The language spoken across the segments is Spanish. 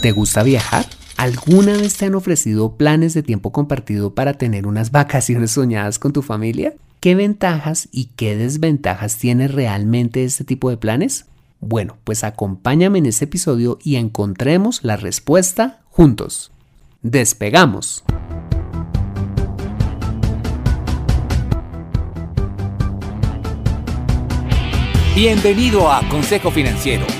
¿Te gusta viajar? ¿Alguna vez te han ofrecido planes de tiempo compartido para tener unas vacaciones soñadas con tu familia? ¿Qué ventajas y qué desventajas tiene realmente este tipo de planes? Bueno, pues acompáñame en este episodio y encontremos la respuesta juntos. Despegamos. Bienvenido a Consejo Financiero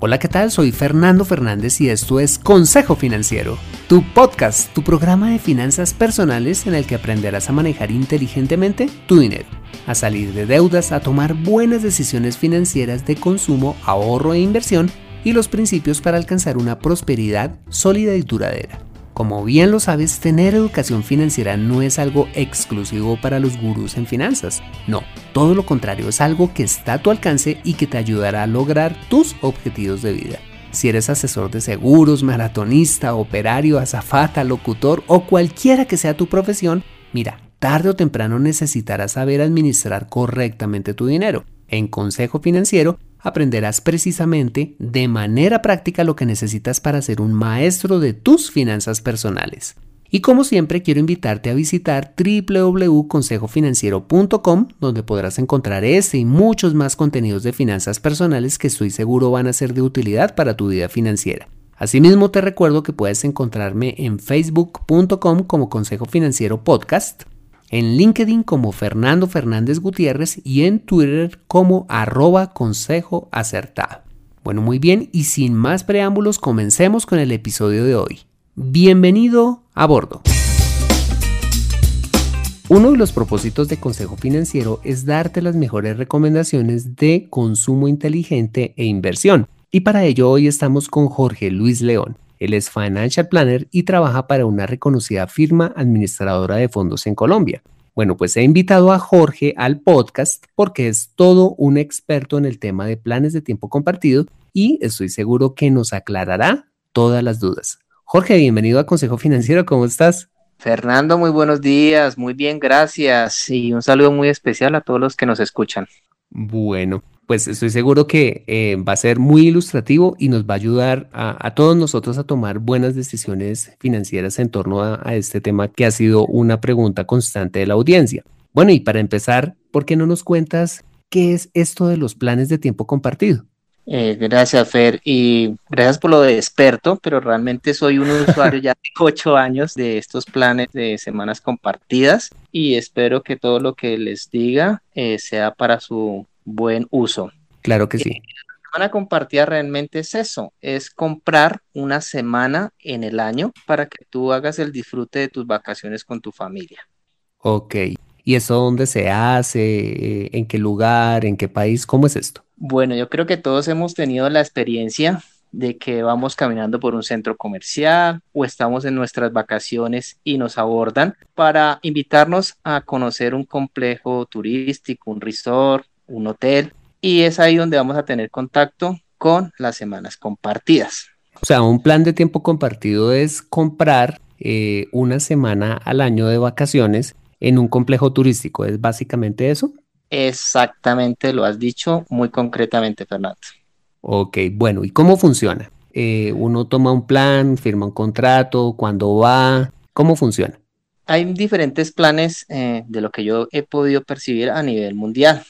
Hola, ¿qué tal? Soy Fernando Fernández y esto es Consejo Financiero, tu podcast, tu programa de finanzas personales en el que aprenderás a manejar inteligentemente tu dinero, a salir de deudas, a tomar buenas decisiones financieras de consumo, ahorro e inversión y los principios para alcanzar una prosperidad sólida y duradera. Como bien lo sabes, tener educación financiera no es algo exclusivo para los gurús en finanzas. No, todo lo contrario, es algo que está a tu alcance y que te ayudará a lograr tus objetivos de vida. Si eres asesor de seguros, maratonista, operario, azafata, locutor o cualquiera que sea tu profesión, mira, tarde o temprano necesitarás saber administrar correctamente tu dinero. En Consejo Financiero aprenderás precisamente de manera práctica lo que necesitas para ser un maestro de tus finanzas personales. Y como siempre quiero invitarte a visitar www.consejofinanciero.com donde podrás encontrar este y muchos más contenidos de finanzas personales que estoy seguro van a ser de utilidad para tu vida financiera. Asimismo te recuerdo que puedes encontrarme en facebook.com como Consejo Financiero Podcast en LinkedIn como Fernando Fernández Gutiérrez y en Twitter como arroba consejo acertado. Bueno, muy bien, y sin más preámbulos, comencemos con el episodio de hoy. Bienvenido a bordo. Uno de los propósitos de Consejo Financiero es darte las mejores recomendaciones de consumo inteligente e inversión. Y para ello hoy estamos con Jorge Luis León. Él es Financial Planner y trabaja para una reconocida firma administradora de fondos en Colombia. Bueno, pues he invitado a Jorge al podcast porque es todo un experto en el tema de planes de tiempo compartido y estoy seguro que nos aclarará todas las dudas. Jorge, bienvenido a Consejo Financiero, ¿cómo estás? Fernando, muy buenos días, muy bien, gracias y un saludo muy especial a todos los que nos escuchan. Bueno, pues estoy seguro que eh, va a ser muy ilustrativo y nos va a ayudar a, todos nosotros a tomar buenas decisiones financieras en torno a, este tema que ha sido una pregunta constante de la audiencia. Bueno, y para empezar, ¿por qué no nos cuentas qué es esto de los planes de tiempo compartido? Eh, gracias, Fer, y gracias por lo de experto, pero realmente soy un usuario ya de ocho años de estos planes de semanas compartidas y espero que todo lo que les diga eh, sea para su buen uso. Claro que sí. Eh, la semana compartida realmente es eso, es comprar una semana en el año para que tú hagas el disfrute de tus vacaciones con tu familia. Ok. ¿Y eso dónde se hace? ¿En qué lugar? ¿En qué país? ¿Cómo es esto? Bueno, yo creo que todos hemos tenido la experiencia de que vamos caminando por un centro comercial o estamos en nuestras vacaciones y nos abordan para invitarnos a conocer un complejo turístico, un resort, un hotel y es ahí donde vamos a tener contacto con las semanas compartidas. O sea, un plan de tiempo compartido es comprar eh, una semana al año de vacaciones en un complejo turístico. ¿Es básicamente eso? Exactamente, lo has dicho muy concretamente, Fernando. Ok, bueno, ¿y cómo funciona? Eh, uno toma un plan, firma un contrato, ¿cuándo va? ¿Cómo funciona? Hay diferentes planes eh, de lo que yo he podido percibir a nivel mundial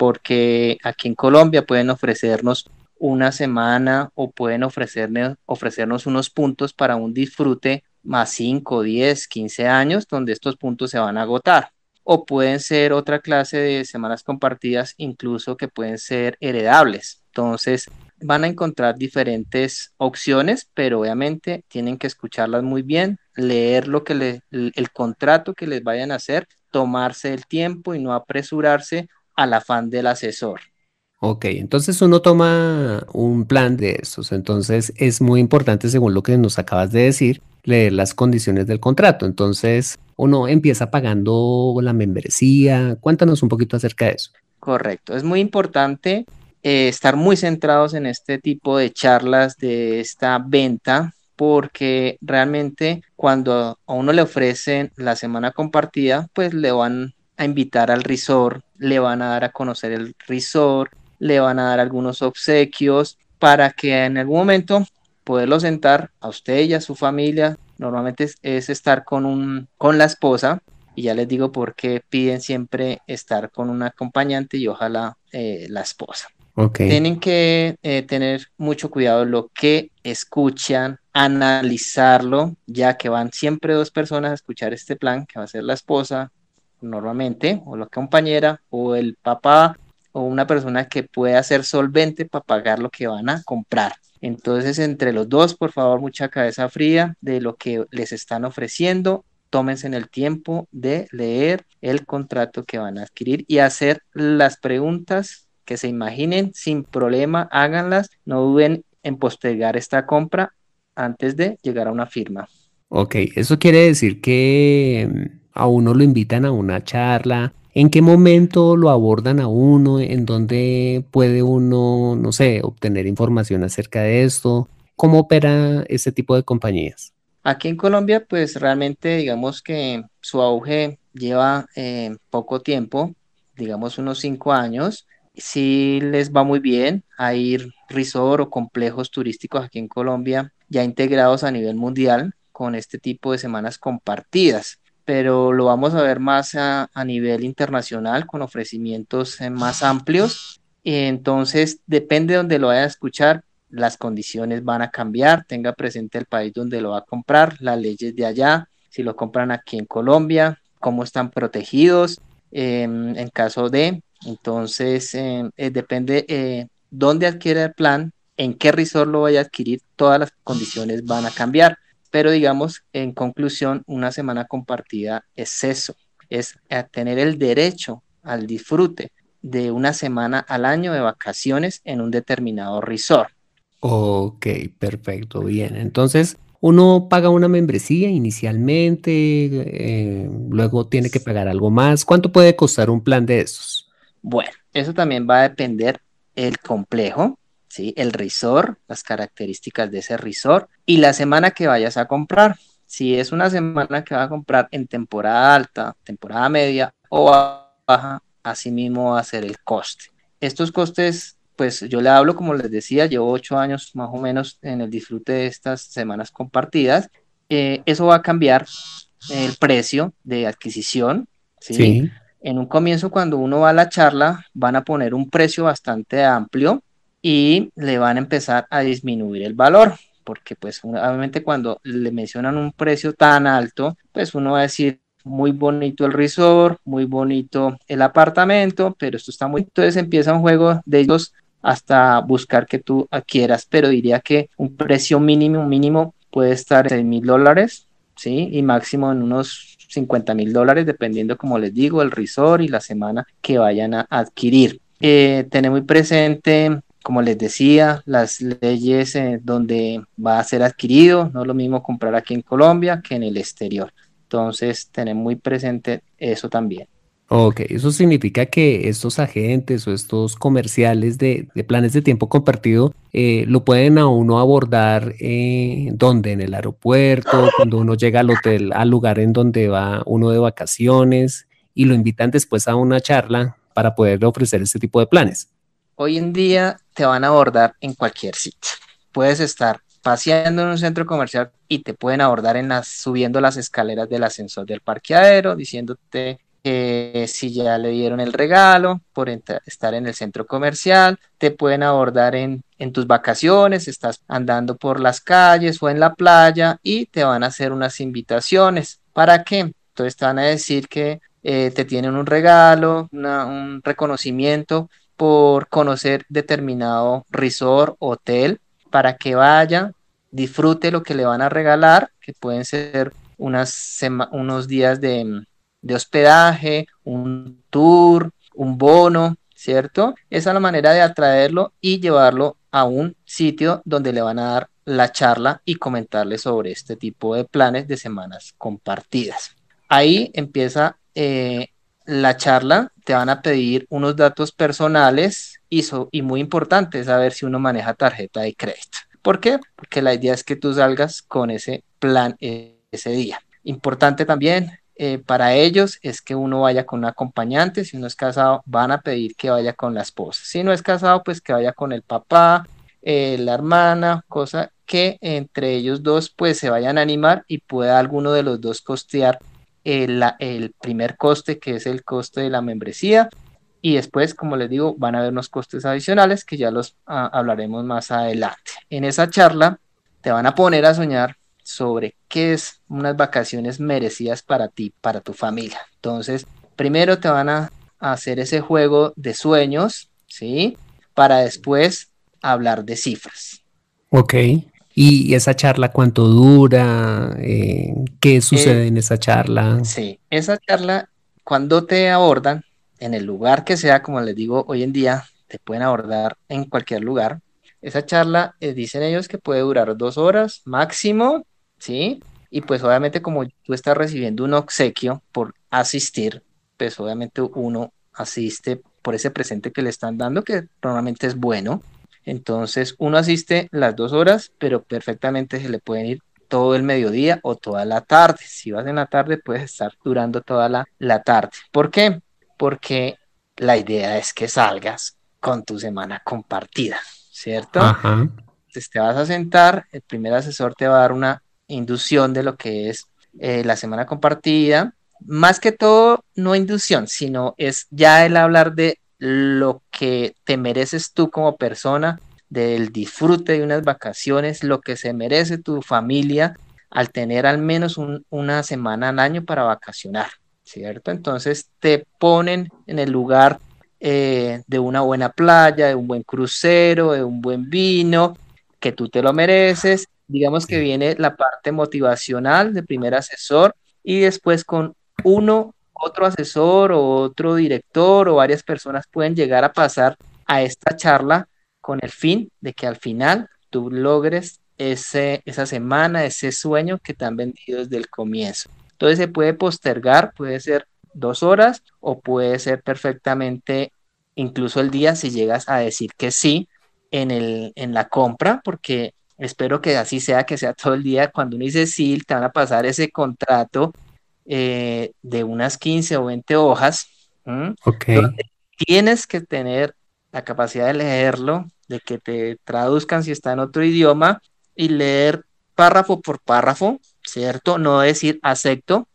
porque aquí en Colombia pueden ofrecernos una semana o pueden ofrecernos, ofrecernos unos puntos para un disfrute más 5, 10, 15 años, donde estos puntos se van a agotar. O pueden ser otra clase de semanas compartidas, incluso que pueden ser heredables. Entonces, van a encontrar diferentes opciones, pero obviamente tienen que escucharlas muy bien, leer lo que le, el contrato que les vayan a hacer, tomarse el tiempo y no apresurarse al afán del asesor. Ok, entonces uno toma un plan de estos. Entonces es muy importante, según lo que nos acabas de decir, leer las condiciones del contrato. Entonces uno empieza pagando la membresía. Cuéntanos un poquito acerca de eso. Correcto, es muy importante eh, estar muy centrados en este tipo de charlas de esta venta porque realmente cuando a uno le ofrecen la semana compartida, pues le van a invitar al resort, le van a dar a conocer el resort, le van a dar algunos obsequios para que en algún momento poderlo sentar a usted y a su familia. Normalmente es, estar con, un, con la esposa y ya les digo por qué piden siempre estar con un acompañante y ojalá eh, la esposa. Tienen que eh, tener mucho cuidado lo que escuchan, analizarlo, ya que van siempre dos personas a escuchar este plan, que va a ser la esposa normalmente, o la compañera, o el papá, o una persona que pueda ser solvente para pagar lo que van a comprar. Entonces, entre los dos, por favor, mucha cabeza fría de lo que les están ofreciendo. Tómense en el tiempo de leer el contrato que van a adquirir y hacer las preguntas que se imaginen sin problema, háganlas, no duden en postergar esta compra antes de llegar a una firma. Ok, eso quiere decir que a uno lo invitan a una charla, ¿En qué momento lo abordan a uno? ¿En dónde puede uno, no sé, obtener información acerca de esto? ¿Cómo opera este tipo de compañías? Aquí en Colombia, pues realmente digamos que su auge lleva eh, poco tiempo, digamos unos cinco años. Sí les va muy bien. a ir resort o complejos turísticos aquí en Colombia ya integrados a nivel mundial con este tipo de semanas compartidas pero lo vamos a ver más a, nivel internacional con ofrecimientos eh, más amplios. Entonces, depende de donde lo vaya a escuchar, las condiciones van a cambiar, tenga presente el país donde lo va a comprar, las leyes de allá, si lo compran aquí en Colombia, cómo están protegidos em, en caso de, entonces em, eh, depende eh, dónde adquiere el plan, en qué resort lo vaya a adquirir, todas las condiciones van a cambiar. Pero digamos, en conclusión, una semana compartida es eso, es tener el derecho al disfrute de una semana al año de vacaciones en un determinado resort. Ok, perfecto, bien. Entonces, uno paga una membresía inicialmente, eh, luego tiene que pagar algo más. ¿Cuánto puede costar un plan de esos? Bueno, eso también va a depender el complejo, ¿sí? El resort, las características de ese resort y la semana que vayas a comprar. Si es una semana que vas a comprar en temporada alta, temporada media o baja, así mismo va a ser el coste. Estos costes, pues yo le hablo, como les decía, llevo ocho años más o menos en el disfrute de estas semanas compartidas. Eh, eso va a cambiar el precio de adquisición, sí. En un comienzo, cuando uno va a la charla, van a poner un precio bastante amplio y le van a empezar a disminuir el valor, porque pues obviamente cuando le mencionan un precio tan alto, pues uno va a decir muy bonito el resort, muy bonito el apartamento, pero esto está muy, entonces empieza un juego de ellos hasta buscar que tú adquieras, pero diría que un precio mínimo, mínimo puede estar en 6 mil dólares, ¿sí? Y máximo en unos 50 mil dólares, dependiendo, como les digo, el resort y la semana que vayan a adquirir. Eh, tener muy presente como les decía, las leyes eh, donde va a ser adquirido, no es lo mismo comprar aquí en Colombia que en el exterior. Entonces, tener muy presente eso también. Ok, eso significa que estos agentes o estos comerciales de, planes de tiempo compartido eh, lo pueden a uno abordar eh, donde, en el aeropuerto, cuando uno llega al hotel, al lugar en donde va uno de vacaciones y lo invitan después a una charla para poder ofrecer este tipo de planes. Hoy en día te van a abordar en cualquier sitio. Puedes estar paseando en un centro comercial y te pueden abordar en las, subiendo las escaleras del ascensor del parqueadero, diciéndote que si ya le dieron el regalo por estar en el centro comercial, te pueden abordar en, en, tus vacaciones, estás andando por las calles o en la playa y te van a hacer unas invitaciones. ¿Para qué? Entonces te van a decir que eh, te tienen un regalo, un reconocimiento por conocer determinado resort, hotel, para que vaya, disfrute lo que le van a regalar, que pueden ser unas unos días de, hospedaje, un tour, un bono, ¿cierto? Esa es la manera de atraerlo y llevarlo a un sitio donde le van a dar la charla y comentarle sobre este tipo de planes de semanas compartidas. Ahí empieza eh, la charla, te van a pedir unos datos personales y, y muy importante saber si uno maneja tarjeta de crédito. ¿Por qué? Porque la idea es que tú salgas con ese plan eh, ese día. Importante también eh, para ellos es que uno vaya con un acompañante. Si uno es casado, van a pedir que vaya con la esposa. Si no es casado, pues que vaya con el papá, eh, la hermana, cosa que entre ellos dos pues se vayan a animar y pueda alguno de los dos costear el, primer coste que es el coste de la membresía y después como les digo van a haber unos costes adicionales que ya los ah, hablaremos más adelante en esa charla te van a poner a soñar sobre qué es unas vacaciones merecidas para ti, para tu familia. Entonces, primero te van a hacer ese juego de sueños, ¿sí? Para después hablar de cifras. Ok. ¿Y esa charla cuánto dura? Eh, ¿Qué sucede en esa charla? Sí, esa charla, cuando te abordan, en el lugar que sea, como les digo, hoy en día te pueden abordar en cualquier lugar. Esa charla, eh, dicen ellos que puede durar dos horas máximo, ¿sí? Y pues obviamente como tú estás recibiendo un obsequio por asistir, pues obviamente uno asiste por ese presente que le están dando, que normalmente es bueno. Entonces uno asiste las dos horas, pero perfectamente se le pueden ir todo el mediodía o toda la tarde. Si vas en la tarde, puedes estar durando toda la, la tarde. ¿Por qué? Porque la idea es que salgas con tu semana compartida, ¿cierto? Entonces te vas a sentar, el primer asesor te va a dar una inducción de lo que es eh, la semana compartida. Más que todo, no inducción, sino es ya el hablar de lo que te mereces tú como persona, del disfrute de unas vacaciones, lo que se merece tu familia al tener al menos una semana al año para vacacionar, ¿cierto? Entonces te ponen en el lugar eh, de una buena playa, de un buen crucero, de un buen vino, que tú te lo mereces digamos que viene la parte motivacional del primer asesor y después con uno, otro asesor o otro director o varias personas pueden llegar a pasar a esta charla con el fin de que al final tú logres esa semana, ese sueño que te han vendido desde el comienzo. Entonces se puede postergar, puede ser dos horas o puede ser perfectamente incluso el día si llegas a decir que sí en, el, en la compra, porque Espero que así sea, que sea todo el día. Cuando uno dice sí, te van a pasar ese contrato eh, de unas 15 o 20 hojas. Tienes que tener la capacidad de leerlo, de que te traduzcan si está en otro idioma y leer párrafo por párrafo, ¿cierto? No decir acepto,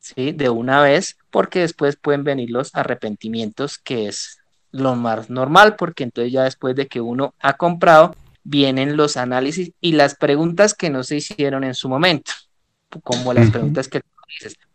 ¿sí? De una vez, porque después pueden venir los arrepentimientos, que es lo más normal, porque entonces ya después de que uno ha comprado, vienen los análisis y las preguntas que no se hicieron en su momento, como las preguntas que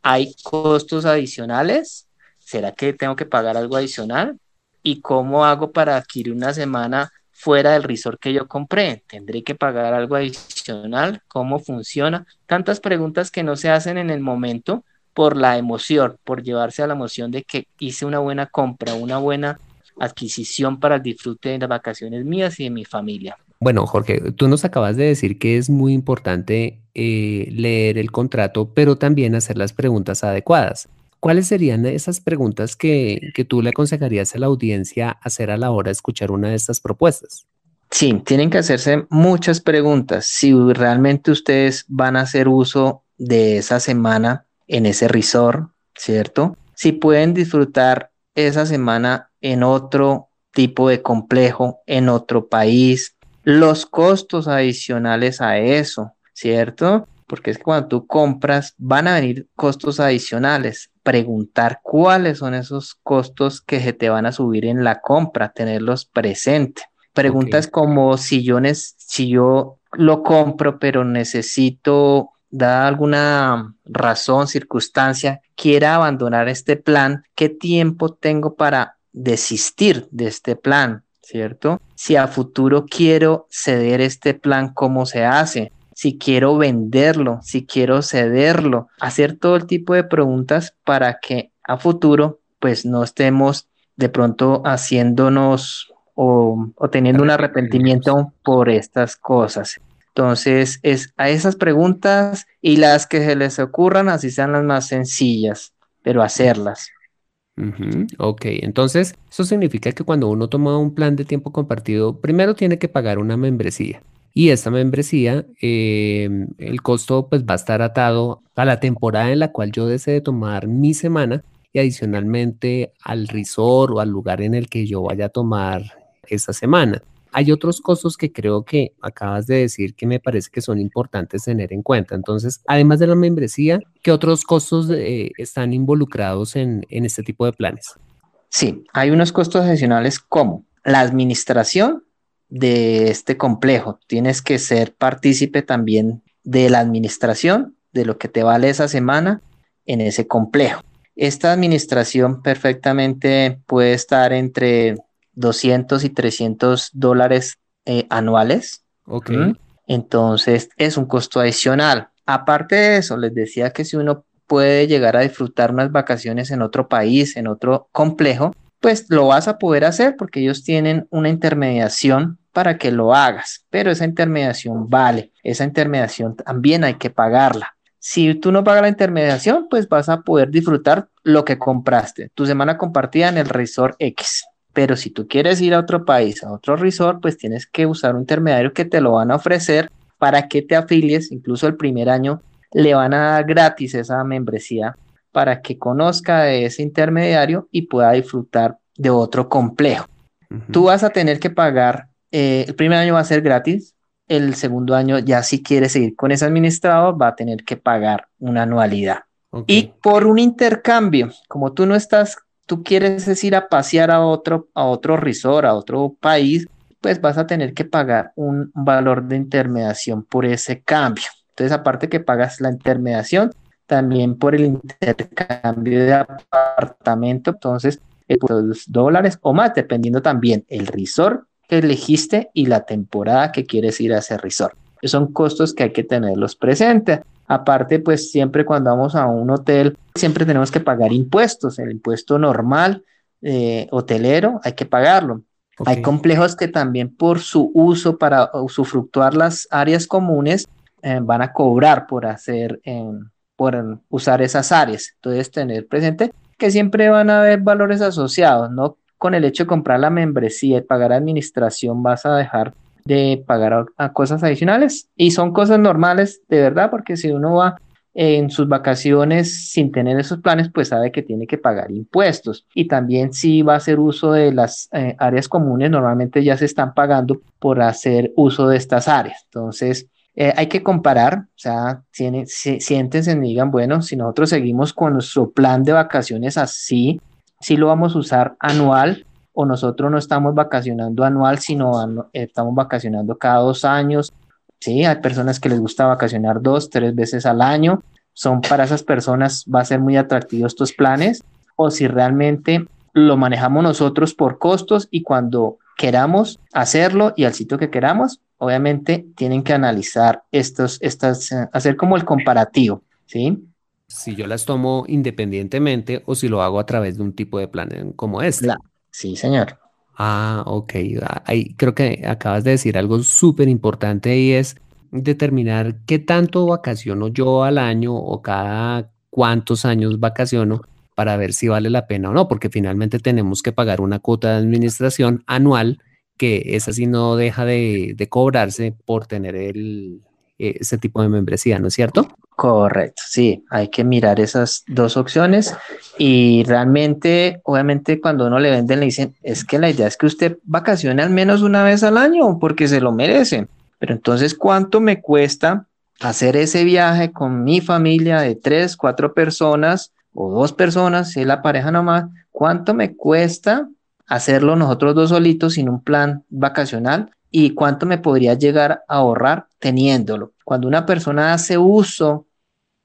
¿hay costos adicionales? ¿Será que tengo que pagar algo adicional? ¿Y cómo hago para adquirir una semana fuera del resort que yo compré? ¿Tendré que pagar algo adicional? ¿Cómo funciona? Tantas preguntas que no se hacen en el momento por la emoción, por llevarse a la emoción de que hice una buena compra, una buena adquisición para el disfrute de las vacaciones mías y de mi familia. Bueno, Jorge, tú nos acabas de decir que es muy importante eh, leer el contrato, pero también hacer las preguntas adecuadas. ¿Cuáles serían esas preguntas que, que tú le aconsejarías a la audiencia hacer a la hora de escuchar una de estas propuestas? Sí, tienen que hacerse muchas preguntas. Si realmente ustedes van a hacer uso de esa semana en ese resort, ¿cierto? Si pueden disfrutar esa semana en otro tipo de complejo, en otro país, los costos adicionales a eso, ¿cierto? Porque es que cuando tú compras van a venir costos adicionales. Preguntar cuáles son esos costos que se te van a subir en la compra, tenerlos presentes. Preguntas como si yo, si yo lo compro, pero necesito, dada alguna razón, circunstancia, quiera abandonar este plan, ¿qué tiempo tengo para desistir de este plan? ¿Cierto? Si a futuro quiero ceder este plan, ¿cómo se hace? Si quiero venderlo, si quiero cederlo, hacer todo el tipo de preguntas para que a futuro pues no estemos de pronto haciéndonos o, teniendo un arrepentimiento por estas cosas. Entonces, es a esas preguntas y las que se les ocurran, así sean las más sencillas, pero hacerlas. Ok, entonces eso significa que cuando uno toma un plan de tiempo compartido, primero tiene que pagar una membresía. Y esta membresía, em, el costo pues va a estar atado a la temporada en la cual yo desee tomar mi semana y adicionalmente al resort o al lugar en el que yo vaya a tomar esa semana. Hay otros costos que creo que acabas de decir que me parece que son importantes tener en cuenta. Entonces, además de la membresía, ¿qué otros costos eh, están involucrados en, en este tipo de planes? Sí, hay unos costos adicionales como la administración de este complejo. Tienes que ser partícipe también de la administración, de lo que te vale esa semana en ese complejo. Esta administración perfectamente puede estar entre 200 y 300 dólares eh, anuales. Ok. Entonces es un costo adicional. Aparte de eso, les decía que si uno puede llegar a disfrutar unas vacaciones en otro país, en otro complejo, pues lo vas a poder hacer porque ellos tienen una intermediación para que lo hagas, pero esa intermediación vale, esa intermediación también hay que pagarla. Si tú no pagas la intermediación, pues vas a poder disfrutar lo que compraste, tu semana compartida en el resort X. Pero si tú quieres ir a otro país, a otro resort, pues tienes que usar un intermediario que te lo van a ofrecer para que te afilies. Incluso el primer año le van a dar gratis esa membresía para que conozca de ese intermediario y pueda disfrutar de otro complejo. Tú vas a tener que pagar, eh, el primer año va a ser gratis, el segundo año ya si quieres seguir con ese administrador va a tener que pagar una anualidad. Y por un intercambio, como tú no estás tú quieres ir a pasear a otro, a otro resort, a otro país, pues vas a tener que pagar un valor de intermediación por ese cambio. Entonces, aparte que pagas la intermediación, también por el intercambio de apartamento, entonces, dos dólares o más, dependiendo también el resort que elegiste y la temporada que quieres ir a ese resort. Son costos que hay que tenerlos presentes. Aparte, pues siempre cuando vamos a un hotel, siempre tenemos que pagar impuestos. El impuesto normal eh, hotelero hay que pagarlo. Hay complejos que también por su uso para usufructuar las áreas comunes eh, van a cobrar por hacer, por usar esas áreas. Entonces, tener presente que siempre van a haber valores asociados, no con el hecho de comprar la membresía y pagar administración vas a dejar de pagar a, cosas adicionales y son cosas normales de verdad porque si uno va en sus vacaciones sin tener esos planes, pues sabe que tiene que pagar impuestos. Y también si va a hacer uso de las eh, áreas comunes, normalmente ya se están pagando por hacer uso de estas áreas. Entonces, eh, hay que comparar, o sea, tiene, siéntense y digan, bueno, si nosotros seguimos con nuestro plan de vacaciones así, si lo vamos a usar anual, o nosotros no estamos vacacionando anual, sino estamos vacacionando cada dos años. Sí, hay personas que les gusta vacacionar dos, tres veces al año. Son para esas personas, va a ser muy atractivo estos planes. O si realmente lo manejamos nosotros por costos y cuando queramos hacerlo y al sitio que queramos, obviamente tienen que analizar estos, estas, hacer como el comparativo, ¿sí? Si yo las tomo independientemente o si lo hago a través de un tipo de plan como este. Sí, señor. Ah, ok. Ahí creo que acabas de decir algo súper importante y es determinar qué tanto vacaciono yo al año o cada cuántos años vacaciono para ver si vale la pena o no, porque finalmente tenemos que pagar una cuota de administración anual que esa sí no deja de, de cobrarse por tener el, ese tipo de membresía, ¿no es cierto? Correcto, sí, hay que mirar esas dos opciones y realmente, obviamente cuando uno le venden le dicen, es que la idea es que usted vacacione al menos una vez al año porque se lo merece, pero entonces, ¿cuánto me cuesta hacer ese viaje con mi familia de tres, cuatro personas o dos personas, si es la pareja nomás? ¿Cuánto me cuesta hacerlo nosotros dos solitos sin un plan vacacional? Y cuánto me podría llegar a ahorrar teniéndolo. Cuando una persona hace uso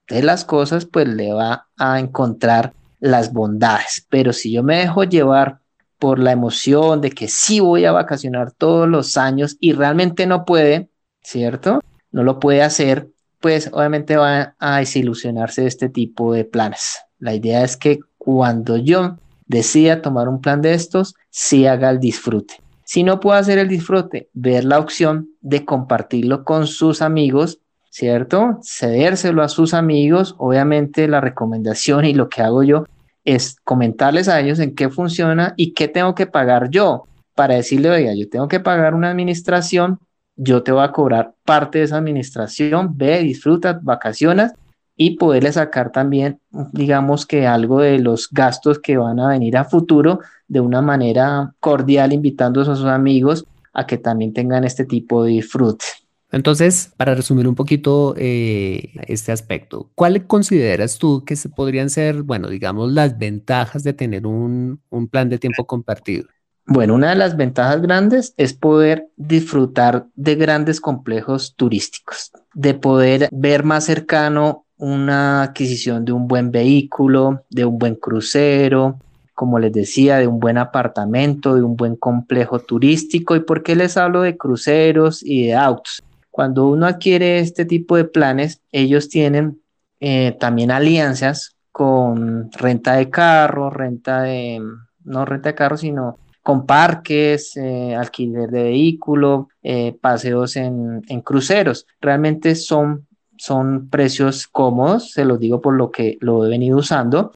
de las cosas, pues le va a encontrar las bondades. Pero si yo me dejo llevar por la emoción de que sí voy a vacacionar todos los años y realmente no puede, ¿cierto? No lo puede hacer, pues obviamente va a desilusionarse de este tipo de planes. La idea es que cuando yo decida tomar un plan de estos, sí haga el disfrute. Si no puede hacer el disfrute, ver la opción de compartirlo con sus amigos, ¿cierto? Cedérselo a sus amigos. Obviamente la recomendación y lo que hago yo es comentarles a ellos en qué funciona y qué tengo que pagar yo para decirle, oiga, yo tengo que pagar una administración, yo te voy a cobrar parte de esa administración, ve, disfruta, vacaciones y poderle sacar también, digamos que algo de los gastos que van a venir a futuro de una manera cordial, invitando a sus amigos a que también tengan este tipo de disfrute. Entonces, para resumir un poquito eh, este aspecto, ¿cuál consideras tú que se podrían ser, bueno, digamos, las ventajas de tener un, un plan de tiempo compartido? Bueno, una de las ventajas grandes es poder disfrutar de grandes complejos turísticos, de poder ver más cercano una adquisición de un buen vehículo, de un buen crucero, como les decía, de un buen apartamento, de un buen complejo turístico. ¿Y por qué les hablo de cruceros y de autos? Cuando uno adquiere este tipo de planes, ellos tienen eh, también alianzas con renta de carro, renta de, no renta de carro, sino con parques, eh, alquiler de vehículo, eh, paseos en, en, cruceros. Realmente son son precios cómodos, se los digo por lo que lo he venido usando,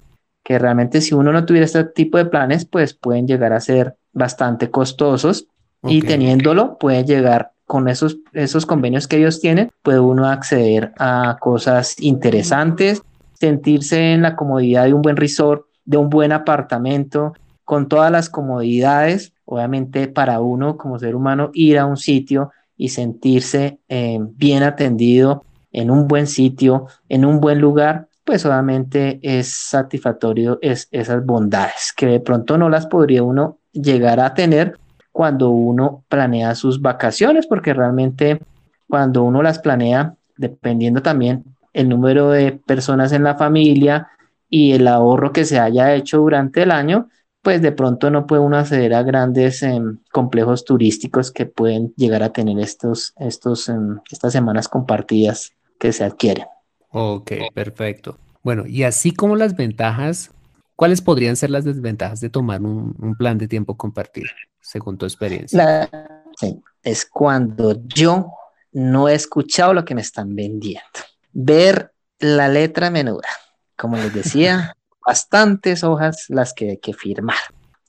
que realmente si uno no tuviera este tipo de planes, pues pueden llegar a ser bastante costosos y teniéndolo puede llegar con esos, esos convenios que ellos tienen, puede uno acceder a cosas interesantes, sentirse en la comodidad de un buen resort, de un buen apartamento, con todas las comodidades, obviamente para uno como ser humano ir a un sitio y sentirse eh, bien atendido en un buen sitio, en un buen lugar, pues obviamente es satisfactorio es, esas bondades que de pronto no las podría uno llegar a tener cuando uno planea sus vacaciones, porque realmente cuando uno las planea, dependiendo también el número de personas en la familia y el ahorro que se haya hecho durante el año, pues de pronto no puede uno acceder a grandes em, complejos turísticos que pueden llegar a tener estos, estos, em, estas semanas compartidas que se adquieren. Ok, perfecto. Bueno, y así como las ventajas, ¿cuáles podrían ser las desventajas de tomar un, plan de tiempo compartido, según tu experiencia? sí, es cuando yo no he escuchado lo que me están vendiendo. Ver la letra menuda. Como les decía, bastantes hojas las que hay que firmar.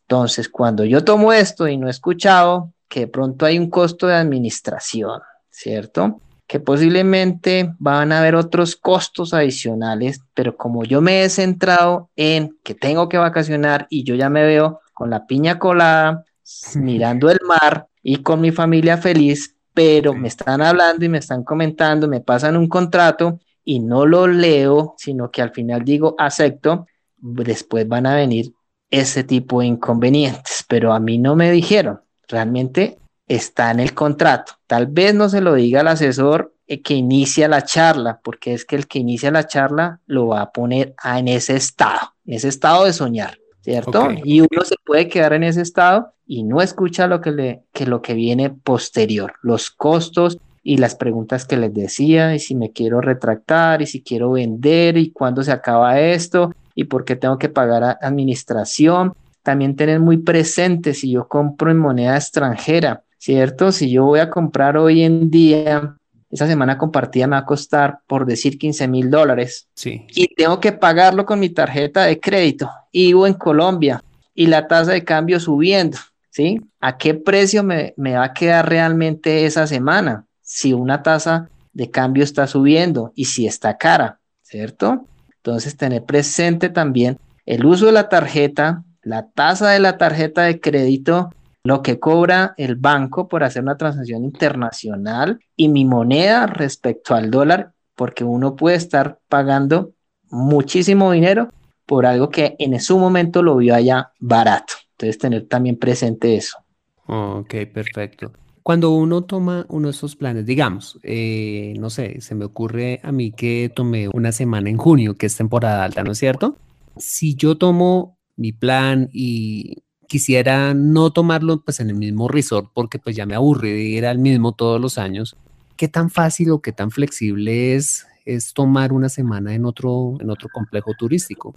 Entonces, cuando yo tomo esto y no he escuchado que de pronto hay un costo de administración, ¿cierto? Que posiblemente van a haber otros costos adicionales, pero como yo me he centrado en que tengo que vacacionar y yo ya me veo con la piña colada, mirando el mar y con mi familia feliz, pero me están hablando y me están comentando, me pasan un contrato y no lo leo, sino que al final digo acepto, después van a venir ese tipo de inconvenientes, pero a mí no me dijeron. Realmente está en el contrato. Tal vez no se lo diga al asesor eh, que inicia la charla, porque es que el que inicia la charla lo va a poner en ese estado, en ese estado de soñar, ¿cierto? Y uno se puede quedar en ese estado y no escucha lo que, le, que lo que viene posterior, los costos y las preguntas que les decía, y si me quiero retractar, y si quiero vender, y cuándo se acaba esto, y por qué tengo que pagar administración. También tener muy presente si yo compro en moneda extranjera, ¿cierto? Si yo voy a comprar hoy en día, esa semana compartida me va a costar, por decir, 15 mil dólares. Sí. Y tengo que pagarlo con mi tarjeta de crédito. Y vivo en Colombia y la tasa de cambio subiendo, ¿sí? ¿A qué precio me, me va a quedar realmente esa semana? Si una tasa de cambio está subiendo y si está cara, ¿cierto? Entonces, tener presente también el uso de la tarjeta, la tasa de la tarjeta de crédito lo que cobra el banco por hacer una transacción internacional y mi moneda respecto al dólar, porque uno puede estar pagando muchísimo dinero por algo que en su momento lo vio allá barato. Entonces, tener también presente eso. Ok, perfecto. Cuando uno toma uno de esos planes, digamos, eh, no sé, se me ocurre a mí que tomé una semana en junio, que es temporada alta, ¿no es cierto? Si yo tomo mi plan y quisiera no tomarlo pues en el mismo resort porque pues ya me aburre de ir al mismo todos los años. ¿Qué tan fácil o qué tan flexible es, es tomar una semana en otro, en otro complejo turístico?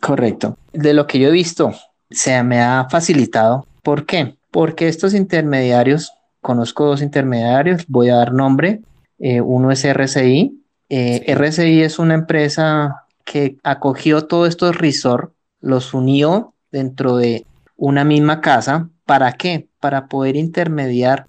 Correcto. De lo que yo he visto, se me ha facilitado. ¿Por qué? Porque estos intermediarios, conozco dos intermediarios, voy a dar nombre. Eh, uno es RCI. Eh, RCI es una empresa que acogió todos estos resorts, los unió dentro de una misma casa. ¿Para qué? Para poder intermediar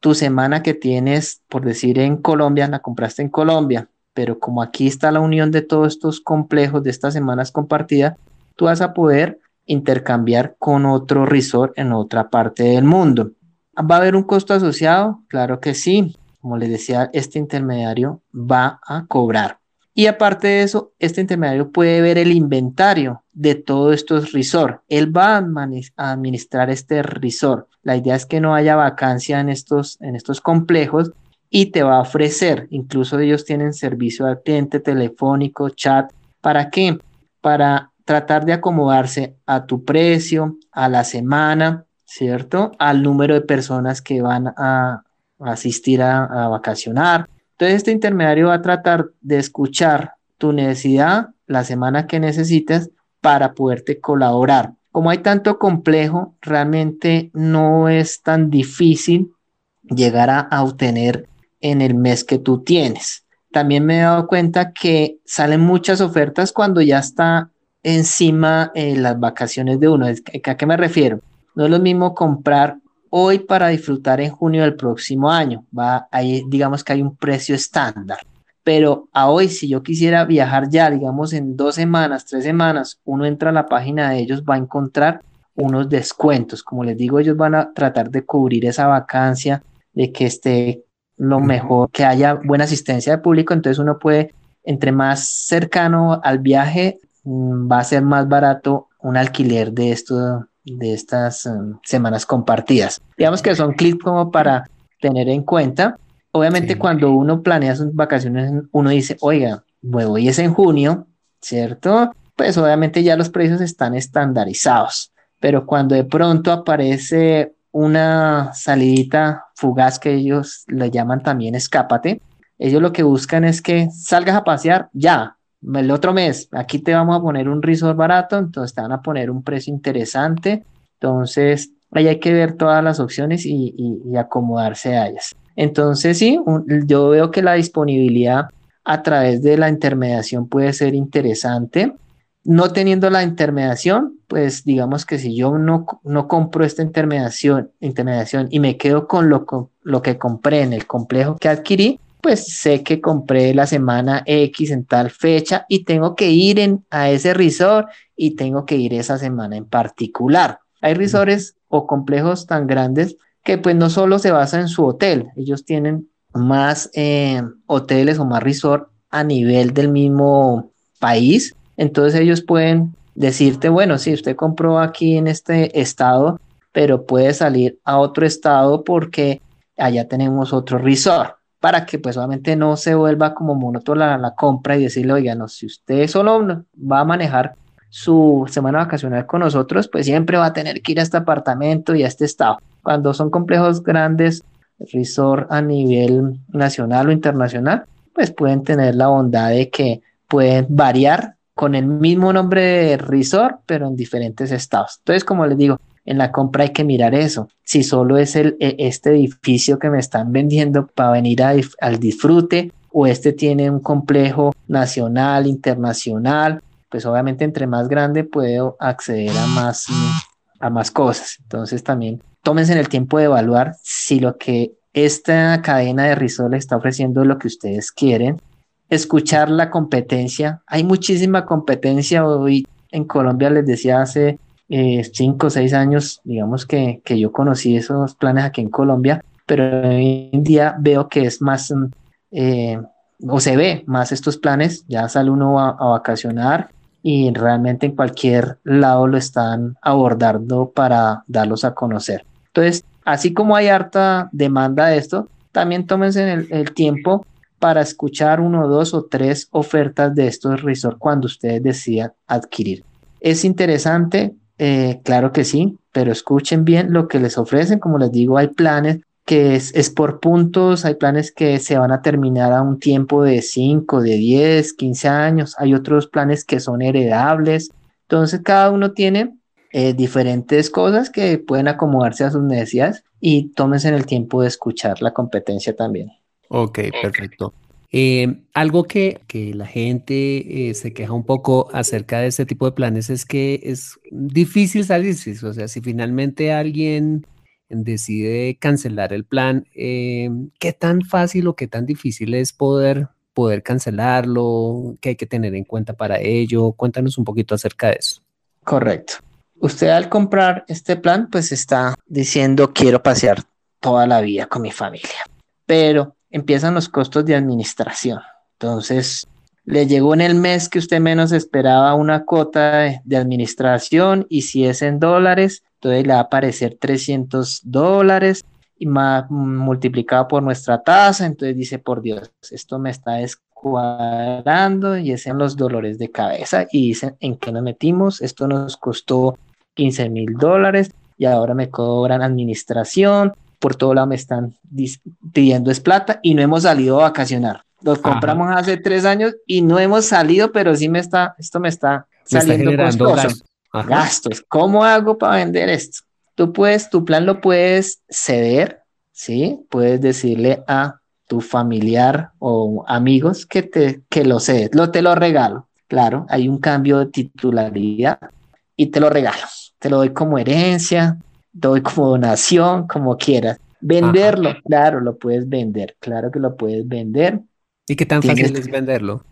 tu semana que tienes, por decir en Colombia, la compraste en Colombia, pero como aquí está la unión de todos estos complejos de estas semanas compartidas, tú vas a poder intercambiar con otro resort en otra parte del mundo. ¿Va a haber un costo asociado? Claro que sí. Como les decía, este intermediario va a cobrar. Y aparte de eso, este intermediario puede ver el inventario de todos estos resort. Él va a administrar este resort. La idea es que no haya vacancia en estos, en estos complejos y te va a ofrecer, incluso ellos tienen servicio al cliente telefónico, chat. ¿Para qué? Para tratar de acomodarse a tu precio, a la semana, ¿cierto? Al número de personas que van a asistir a, a vacacionar entonces este intermediario va a tratar de escuchar tu necesidad la semana que necesites para poderte colaborar. Como hay tanto complejo, realmente no es tan difícil llegar a, obtener en el mes que tú tienes. También me he dado cuenta que salen muchas ofertas cuando ya está encima eh, las vacaciones de uno. ¿A qué me refiero? No es lo mismo comprar hoy para disfrutar en junio del próximo año. Va, ahí digamos que hay un precio estándar. Pero a hoy, si yo quisiera viajar ya, digamos en dos semanas, tres semanas, uno entra a la página de ellos, va a encontrar unos descuentos. Como les digo, ellos van a tratar de cubrir esa vacancia, de que esté lo mejor, que haya buena asistencia de público. Entonces uno puede, entre más cercano al viaje, mm, va a ser más barato un alquiler de esto de estas em, semanas compartidas. Digamos que son clics como para tener en cuenta. Obviamente cuando uno planea sus vacaciones, uno dice, oiga, hoy es en junio, ¿cierto? Pues obviamente ya los precios están estandarizados, pero cuando de pronto aparece una salidita fugaz que ellos le llaman también escápate, ellos lo que buscan es que salgas a pasear ya, el otro mes, aquí te vamos a poner un resort barato, entonces te van a poner un precio interesante. Entonces, ahí hay que ver todas las opciones y, acomodarse a ellas. Entonces, sí, yo veo que la disponibilidad a través de la intermediación puede ser interesante. No teniendo la intermediación, pues digamos que si yo no, no compro esta intermediación, intermediación y me quedo con lo, con lo que compré en el complejo que adquirí, pues sé que compré la semana X en tal fecha y tengo que ir en, a ese resort y tengo que ir esa semana en particular. Hay resorts o complejos tan grandes que pues no solo se basa en su hotel, ellos tienen más eh, hoteles o más resort a nivel del mismo país, entonces ellos pueden decirte, bueno, si usted compró aquí en este estado, pero puede salir a otro estado porque allá tenemos otro resort para que pues obviamente no se vuelva como monótona la, compra y decirle, oiga, no, si usted solo va a manejar su semana vacacional con nosotros, pues siempre va a tener que ir a este apartamento y a este estado. Cuando son complejos grandes, resort a nivel nacional o internacional, pues pueden tener la bondad de que pueden variar con el mismo nombre de resort, pero en diferentes estados. Entonces, como les digo, en la compra hay que mirar eso. Si solo es el, e, este edificio que me están vendiendo para venir al disfrute o este tiene un complejo nacional, internacional, pues obviamente entre más grande puedo acceder a más, a más cosas. Entonces también tómense en el tiempo de evaluar si lo que esta cadena de risol está ofreciendo es lo que ustedes quieren. Escuchar la competencia. Hay muchísima competencia hoy en Colombia, les decía hace eh, cinco o seis años, digamos que, que, yo conocí esos planes aquí en Colombia, pero hoy en día veo que es más, mm, eh, o se ve más estos planes, ya sale uno a, vacacionar y realmente en cualquier lado lo están abordando para darlos a conocer. Entonces, así como hay harta demanda de esto, también tómense el, el tiempo para escuchar uno, dos o tres ofertas de estos resorts cuando ustedes decidan adquirir. Es interesante, eh, claro que sí, pero escuchen bien lo que les ofrecen. Como les digo, hay planes que es, es, por puntos, hay planes que se van a terminar a un tiempo de 5, de 10, 15 años, hay otros planes que son heredables. Entonces, cada uno tiene eh, diferentes cosas que pueden acomodarse a sus necesidades y tómense el tiempo de escuchar la competencia también. Ok, perfecto. Eh, algo que, que, la gente eh, se queja un poco acerca de este tipo de planes es que es difícil salirse. O sea, si finalmente alguien decide cancelar el plan, eh, ¿qué tan fácil o qué tan difícil es poder, poder cancelarlo? ¿Qué hay que tener en cuenta para ello? Cuéntanos un poquito acerca de eso. Correcto. Usted al comprar este plan, pues está diciendo quiero pasear toda la vida con mi familia, pero empiezan los costos de administración. Entonces, le llegó en el mes que usted menos esperaba una cuota de, administración y si es en dólares, entonces le va a aparecer 300 dólares y más multiplicado por nuestra tasa, entonces dice, por Dios, esto me está descuadrando y ese son los dolores de cabeza y dicen, ¿en qué nos metimos? Esto nos costó 15 mil dólares y ahora me cobran administración, por todo lado me están pidiendo es plata y no hemos salido a vacacionar. Los compramos hace tres años y no hemos salido, pero sí me está, esto me está saliendo costoso gastos. ¿Cómo hago para vender esto? Tú puedes, tu plan lo puedes ceder, ¿sí? Puedes decirle a tu familiar o amigos que te que lo cedes, lo te lo regalo. Claro, hay un cambio de titularidad y te lo regalo. Te lo doy como herencia, doy como donación, como quieras. Venderlo, claro, lo puedes vender, claro que lo puedes vender. ¿Y qué tan fácil es venderlo?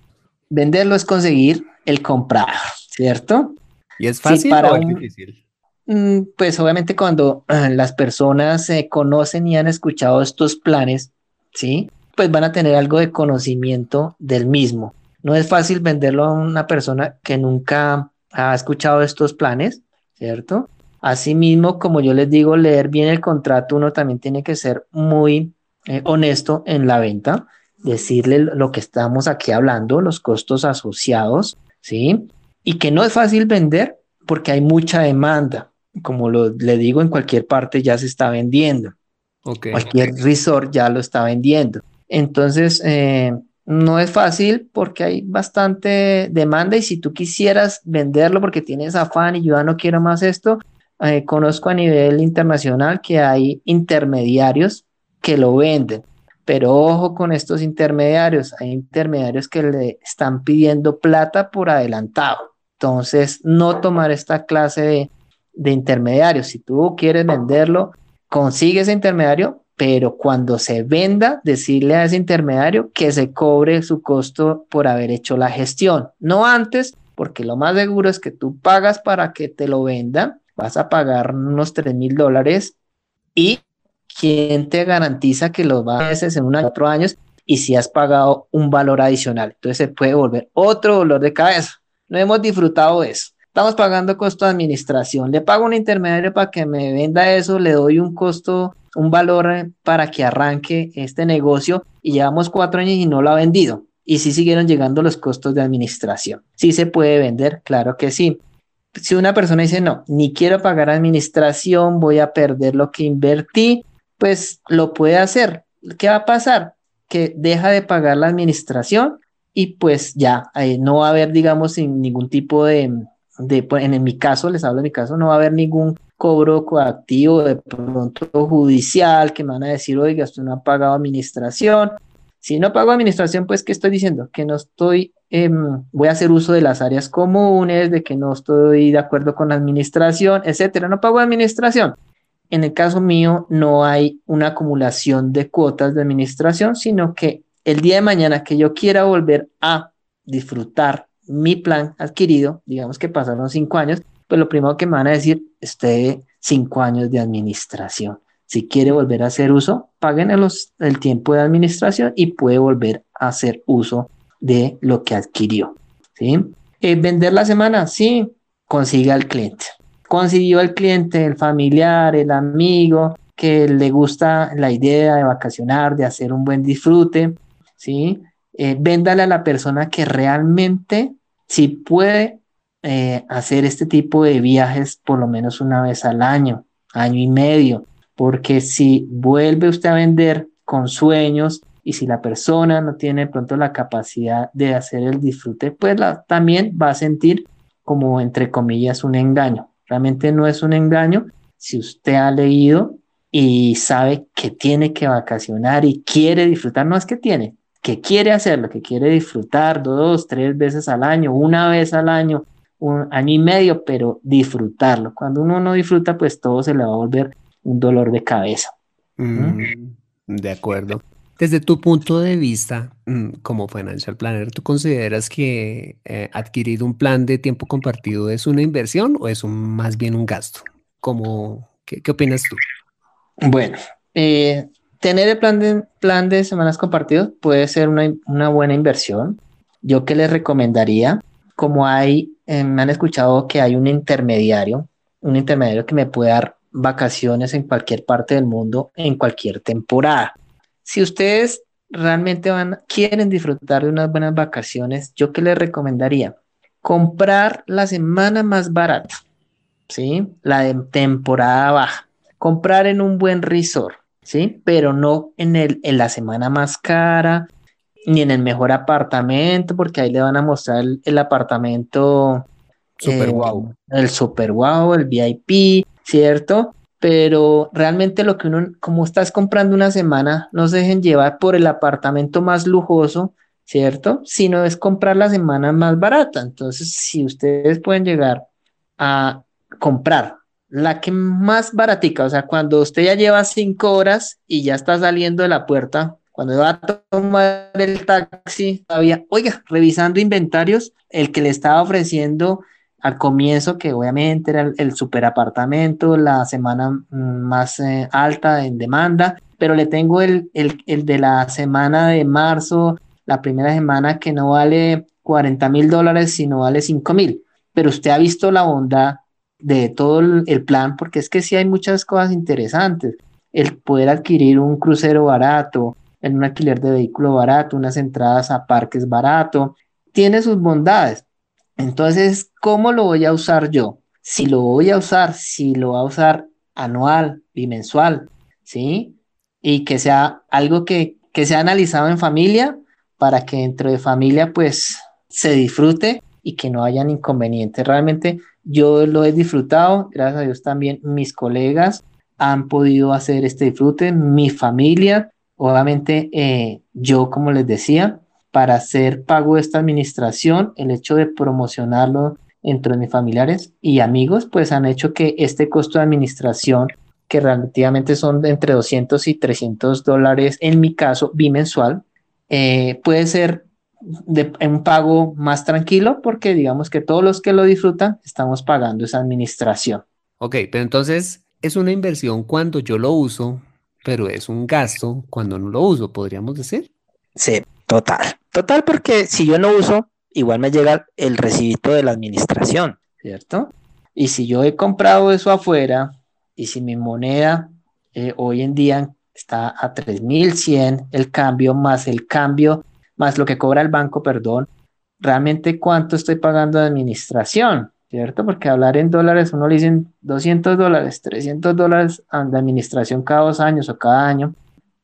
Venderlo es conseguir el comprador, ¿cierto? ¿Y es fácil para o es difícil? Mm, pues obviamente cuando ah, las personas se conocen y han escuchado estos planes, ¿sí? Pues van a tener algo de conocimiento del mismo. No es fácil venderlo a una persona que nunca ha escuchado estos planes, ¿cierto? Asimismo, como yo les digo, leer bien el contrato, uno también tiene que ser muy eh, honesto en la venta, decirle lo que estamos aquí hablando, los costos asociados, ¿sí? y que no es fácil vender porque hay mucha demanda. Como lo, le digo, en cualquier parte ya se está vendiendo. Cualquier resort ya lo está vendiendo. Entonces, eh, no es fácil porque hay bastante demanda y si tú quisieras venderlo porque tienes afán y yo ya no quiero más esto, eh, conozco a nivel internacional que hay intermediarios que lo venden. Pero ojo con estos intermediarios, hay intermediarios que le están pidiendo plata por adelantado. Entonces, no tomar esta clase de, intermediarios. Si tú quieres venderlo, consigue ese intermediario, pero cuando se venda, decirle a ese intermediario que se cobre su costo por haber hecho la gestión. No antes, porque lo más seguro es que tú pagas para que te lo vendan, vas a pagar unos 3 mil dólares y ¿quién te garantiza que lo va a en unos cuatro años y si has pagado un valor adicional? Entonces se puede volver otro dolor de cabeza no hemos disfrutado eso. Estamos pagando costo de administración. Le pago un intermediario para que me venda eso, le doy un costo, un valor para que arranque este negocio y llevamos cuatro años y no lo ha vendido. Y sí siguieron llegando los costos de administración. Sí se puede vender, claro que sí. Si una persona dice, no, ni quiero pagar administración, voy a perder lo que invertí, pues lo puede hacer. ¿Qué va a pasar? Que deja de pagar la administración y pues ya eh, no va a haber, digamos, ningún tipo de, pues, en, mi caso, les hablo de mi caso, no va a haber ningún cobro coactivo de pronto judicial que me van a decir, oiga, usted no ha pagado administración. Si no pago administración, pues, ¿qué estoy diciendo? Que no estoy, em, voy a hacer uso de las áreas comunes, de que no estoy de acuerdo con la administración, etcétera. No pago administración. En el caso mío, no hay una acumulación de cuotas de administración, sino que el día de mañana que yo quiera volver a disfrutar mi plan adquirido, digamos que pasaron cinco años, pues lo primero que me van a decir, esté cinco años de administración. Si quiere volver a hacer uso, paguen el, tiempo de administración y puede volver a hacer uso de lo que adquirió. ¿sí? Eh, vender la semana, sí, consiga al cliente. Consiguió al cliente, el familiar, el amigo, que le gusta la idea de vacacionar, de hacer un buen disfrute, ¿sí? Eh, véndale a la persona que realmente si puede eh, hacer este tipo de viajes por lo menos una vez al año, año y medio, porque si vuelve usted a vender con sueños y si la persona no tiene pronto la capacidad de hacer el disfrute, pues también va a sentir como entre comillas un engaño. Realmente no es un engaño. Si usted ha leído y sabe que tiene que vacacionar y quiere disfrutar, no es que tiene, que quiere hacerlo, que quiere disfrutar dos, tres veces al año, una vez al año, un año y medio, pero disfrutarlo. Cuando uno no disfruta, pues todo se le va a volver un dolor de cabeza. Mm, de acuerdo. Desde tu punto de vista mm, como financial planner, ¿tú consideras que eh, adquirir un plan de tiempo compartido es una inversión o es un, más bien un gasto? ¿Cómo, qué, qué opinas tú? Bueno, eh, tener el plan de, plan de semanas compartidos puede ser una, una buena inversión. Yo que les recomendaría, como hay, eh, me han escuchado que hay un intermediario, un intermediario que me puede dar vacaciones en cualquier parte del mundo, en cualquier temporada. Si ustedes realmente van, quieren disfrutar de unas buenas vacaciones, yo que les recomendaría comprar la semana más barata, ¿sí? La de temporada baja. Comprar en un buen resort, ¿sí? Pero no en, el, en la semana más cara, ni en el mejor apartamento, porque ahí le van a mostrar el, apartamento super wow. Eh, el super wow, el VIP, ¿cierto? Pero realmente lo que uno, como estás comprando una semana, no se dejen llevar por el apartamento más lujoso, ¿cierto? Sino es comprar la semana más barata. Entonces, si ustedes pueden llegar a comprar la que más baratica, o sea, cuando usted ya lleva cinco horas y ya está saliendo de la puerta, cuando va a tomar el taxi, todavía, oiga, revisando inventarios, el que le estaba ofreciendo al comienzo, que obviamente era el, super apartamento, la semana más eh, alta en demanda, pero le tengo el, el, de la semana de marzo, la primera semana que no vale 40 mil dólares, sino vale 5 mil. Pero usted ha visto la bondad de todo el, plan, porque es que sí hay muchas cosas interesantes. El poder adquirir un crucero barato, en un alquiler de vehículo barato, unas entradas a parques barato, tiene sus bondades entonces, ¿cómo lo voy a usar yo? Si lo voy a usar, si lo voy a usar anual, bimensual, ¿sí? Y que sea algo que, que sea analizado en familia para que dentro de familia pues se disfrute y que no hayan inconvenientes. Realmente yo lo he disfrutado, gracias a Dios también mis colegas han podido hacer este disfrute, mi familia, obviamente eh, yo como les decía, para hacer pago de esta administración, el hecho de promocionarlo entre mis familiares y amigos, pues han hecho que este costo de administración, que relativamente son de entre 200 y 300 dólares, en mi caso bimensual, eh, puede ser de un pago más tranquilo porque digamos que todos los que lo disfrutan estamos pagando esa administración. Ok, pero entonces es una inversión cuando yo lo uso, pero es un gasto cuando no lo uso, podríamos decir. Sí, total. Total, porque si yo no uso, igual me llega el recibito de la administración, ¿cierto? Y si yo he comprado eso afuera y si mi moneda eh, hoy en día está a 3100, el cambio más el cambio, más lo que cobra el banco, perdón, realmente cuánto estoy pagando de administración, ¿cierto? Porque hablar en dólares, uno le dicen 200 dólares, 300 dólares de administración cada dos años o cada año,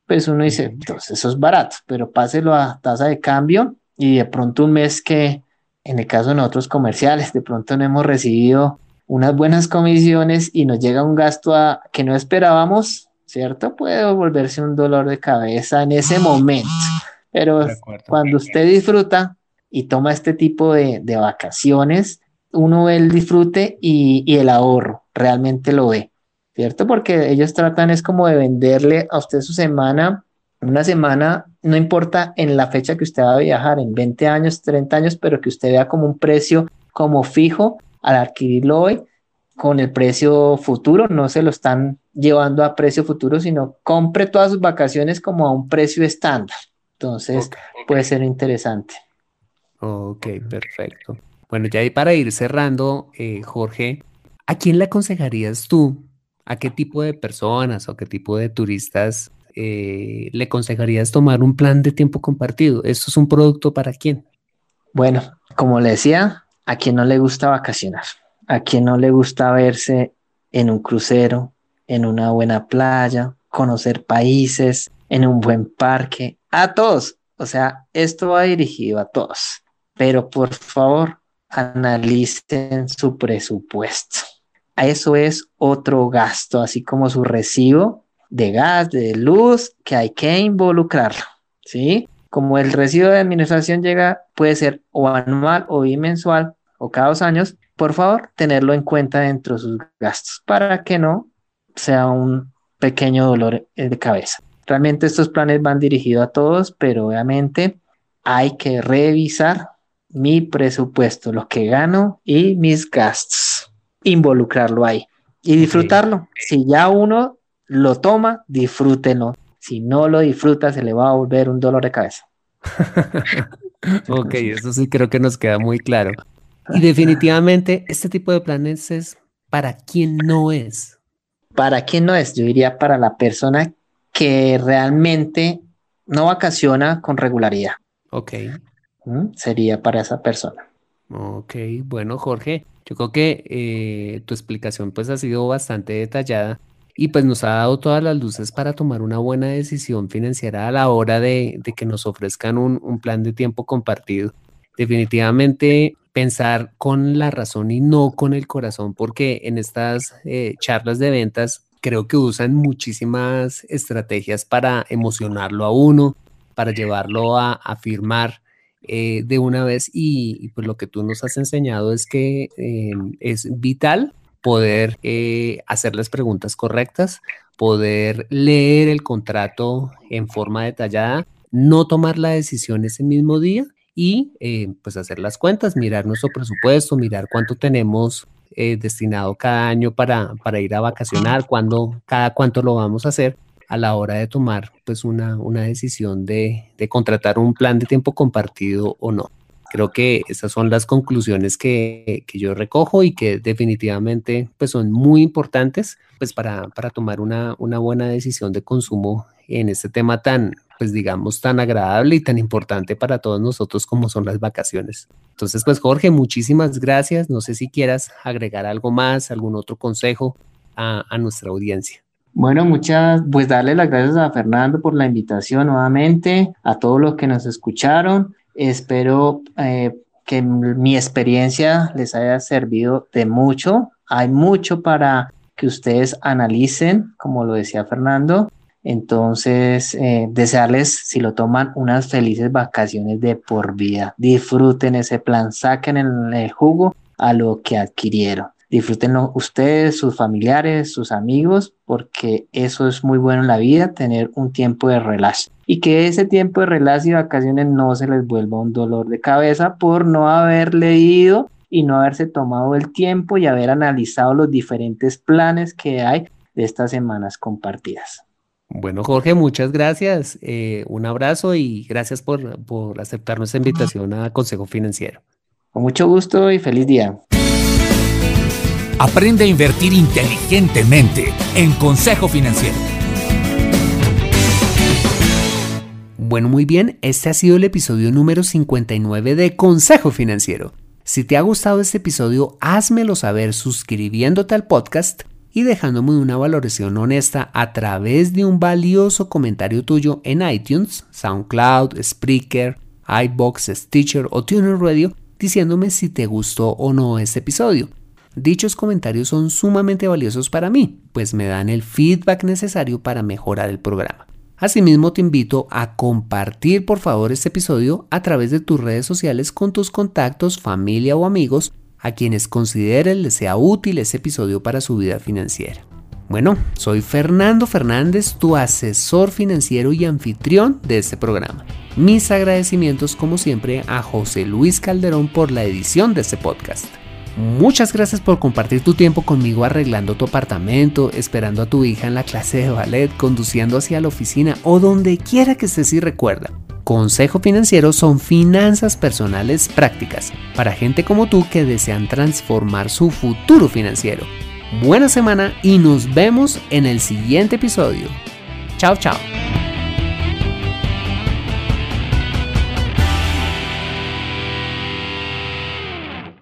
pues uno dice, entonces eso es barato, pero páselo a tasa de cambio y de pronto un mes que, en el caso de nosotros comerciales, de pronto no hemos recibido unas buenas comisiones y nos llega un gasto a, que no esperábamos, ¿cierto? Puede volverse un dolor de cabeza en ese momento. Pero cuando usted disfruta y toma este tipo de, de vacaciones, uno ve el disfrute y, y el ahorro, realmente lo ve. ¿Cierto? Porque ellos tratan es como de venderle a usted su semana, una semana, no importa en la fecha que usted va a viajar, en 20 años, 30 años, pero que usted vea como un precio como fijo al adquirirlo hoy con el precio futuro, no se lo están llevando a precio futuro, sino compre todas sus vacaciones como a un precio estándar. Entonces, puede ser interesante. Ok, perfecto. Bueno, ya ahí para ir cerrando, eh, Jorge, ¿a quién le aconsejarías tú ¿A qué tipo de personas o qué tipo de turistas eh, le aconsejarías tomar un plan de tiempo compartido? ¿Esto es un producto para quién? Bueno, como le decía, a quien no le gusta vacacionar, a quien no le gusta verse en un crucero, en una buena playa, conocer países, en un buen parque, a todos. O sea, esto va dirigido a todos. Pero por favor, analicen su presupuesto eso es otro gasto, así como su recibo de gas, de luz, que hay que involucrarlo, ¿sí? Como el recibo de administración llega, puede ser o anual o bimensual o cada dos años, por favor, tenerlo en cuenta dentro de sus gastos para que no sea un pequeño dolor de cabeza. Realmente estos planes van dirigidos a todos, pero obviamente hay que revisar mi presupuesto, lo que gano y mis gastos, involucrarlo ahí y disfrutarlo. Si ya uno lo toma, disfrútenlo. Si no lo disfruta, se le va a volver un dolor de cabeza. ok, eso sí creo que nos queda muy claro. Y definitivamente este tipo de planes es para quien no es. Para quien no es, yo diría para la persona que realmente no vacaciona con regularidad. Ok. ¿Mm? Sería para esa persona. Ok, bueno Jorge, yo creo que eh, tu explicación pues ha sido bastante detallada y pues nos ha dado todas las luces para tomar una buena decisión financiera a la hora de, que nos ofrezcan un, plan de tiempo compartido. Definitivamente pensar con la razón y no con el corazón, porque en estas eh, charlas de ventas creo que usan muchísimas estrategias para emocionarlo a uno, para llevarlo a, afirmar eh, de una vez y, pues lo que tú nos has enseñado es que eh, es vital poder eh, hacer las preguntas correctas, poder leer el contrato en forma detallada, no tomar la decisión ese mismo día y eh, pues hacer las cuentas, mirar nuestro presupuesto, mirar cuánto tenemos eh, destinado cada año para, para ir a vacacionar, cuándo, cada cuánto lo vamos a hacer a la hora de tomar pues una, una decisión de, de contratar un plan de tiempo compartido o no. Creo que esas son las conclusiones que, que, yo recojo y que definitivamente pues son muy importantes pues para, para tomar una, una, buena decisión de consumo en este tema tan, pues digamos, tan agradable y tan importante para todos nosotros como son las vacaciones. Entonces, pues Jorge, muchísimas gracias. No sé si quieras agregar algo más, algún otro consejo a, a nuestra audiencia. Bueno, muchas, pues darle las gracias a Fernando por la invitación nuevamente, a todos los que nos escucharon. Espero eh, que mi experiencia les haya servido de mucho. Hay mucho para que ustedes analicen, como lo decía Fernando. Entonces, eh, desearles, si lo toman, unas felices vacaciones de por vida. Disfruten ese plan, saquen el jugo a lo que adquirieron disfrútenlo ustedes, sus familiares, sus amigos, porque eso es muy bueno en la vida, tener un tiempo de relax. Y que ese tiempo de relax y vacaciones no se les vuelva un dolor de cabeza por no haber leído y no haberse tomado el tiempo y haber analizado los diferentes planes que hay de estas semanas compartidas. Bueno, Jorge, muchas gracias. Eh, un abrazo y gracias por, por aceptar nuestra invitación a Consejo Financiero. Con mucho gusto y feliz día. Aprende a invertir inteligentemente en Consejo Financiero. Bueno, muy bien, este ha sido el episodio número 59 de Consejo Financiero. Si te ha gustado este episodio, házmelo saber suscribiéndote al podcast y dejándome una valoración honesta a través de un valioso comentario tuyo en iTunes, SoundCloud, Spreaker, iBox, Stitcher o Tuner Radio diciéndome si te gustó o no este episodio. Dichos comentarios son sumamente valiosos para mí, pues me dan el feedback necesario para mejorar el programa. Asimismo, te invito a compartir por favor este episodio a través de tus redes sociales con tus contactos, familia o amigos a quienes consideren les sea útil ese episodio para su vida financiera. Bueno, soy Fernando Fernández, tu asesor financiero y anfitrión de este programa. Mis agradecimientos como siempre a José Luis Calderón por la edición de este podcast. Muchas gracias por compartir tu tiempo conmigo arreglando tu apartamento, esperando a tu hija en la clase de ballet, conduciendo hacia la oficina o donde quiera que estés y recuerda. Consejo Financiero son finanzas personales prácticas para gente como tú que desean transformar su futuro financiero. Buena semana y nos vemos en el siguiente episodio. Chao, chao.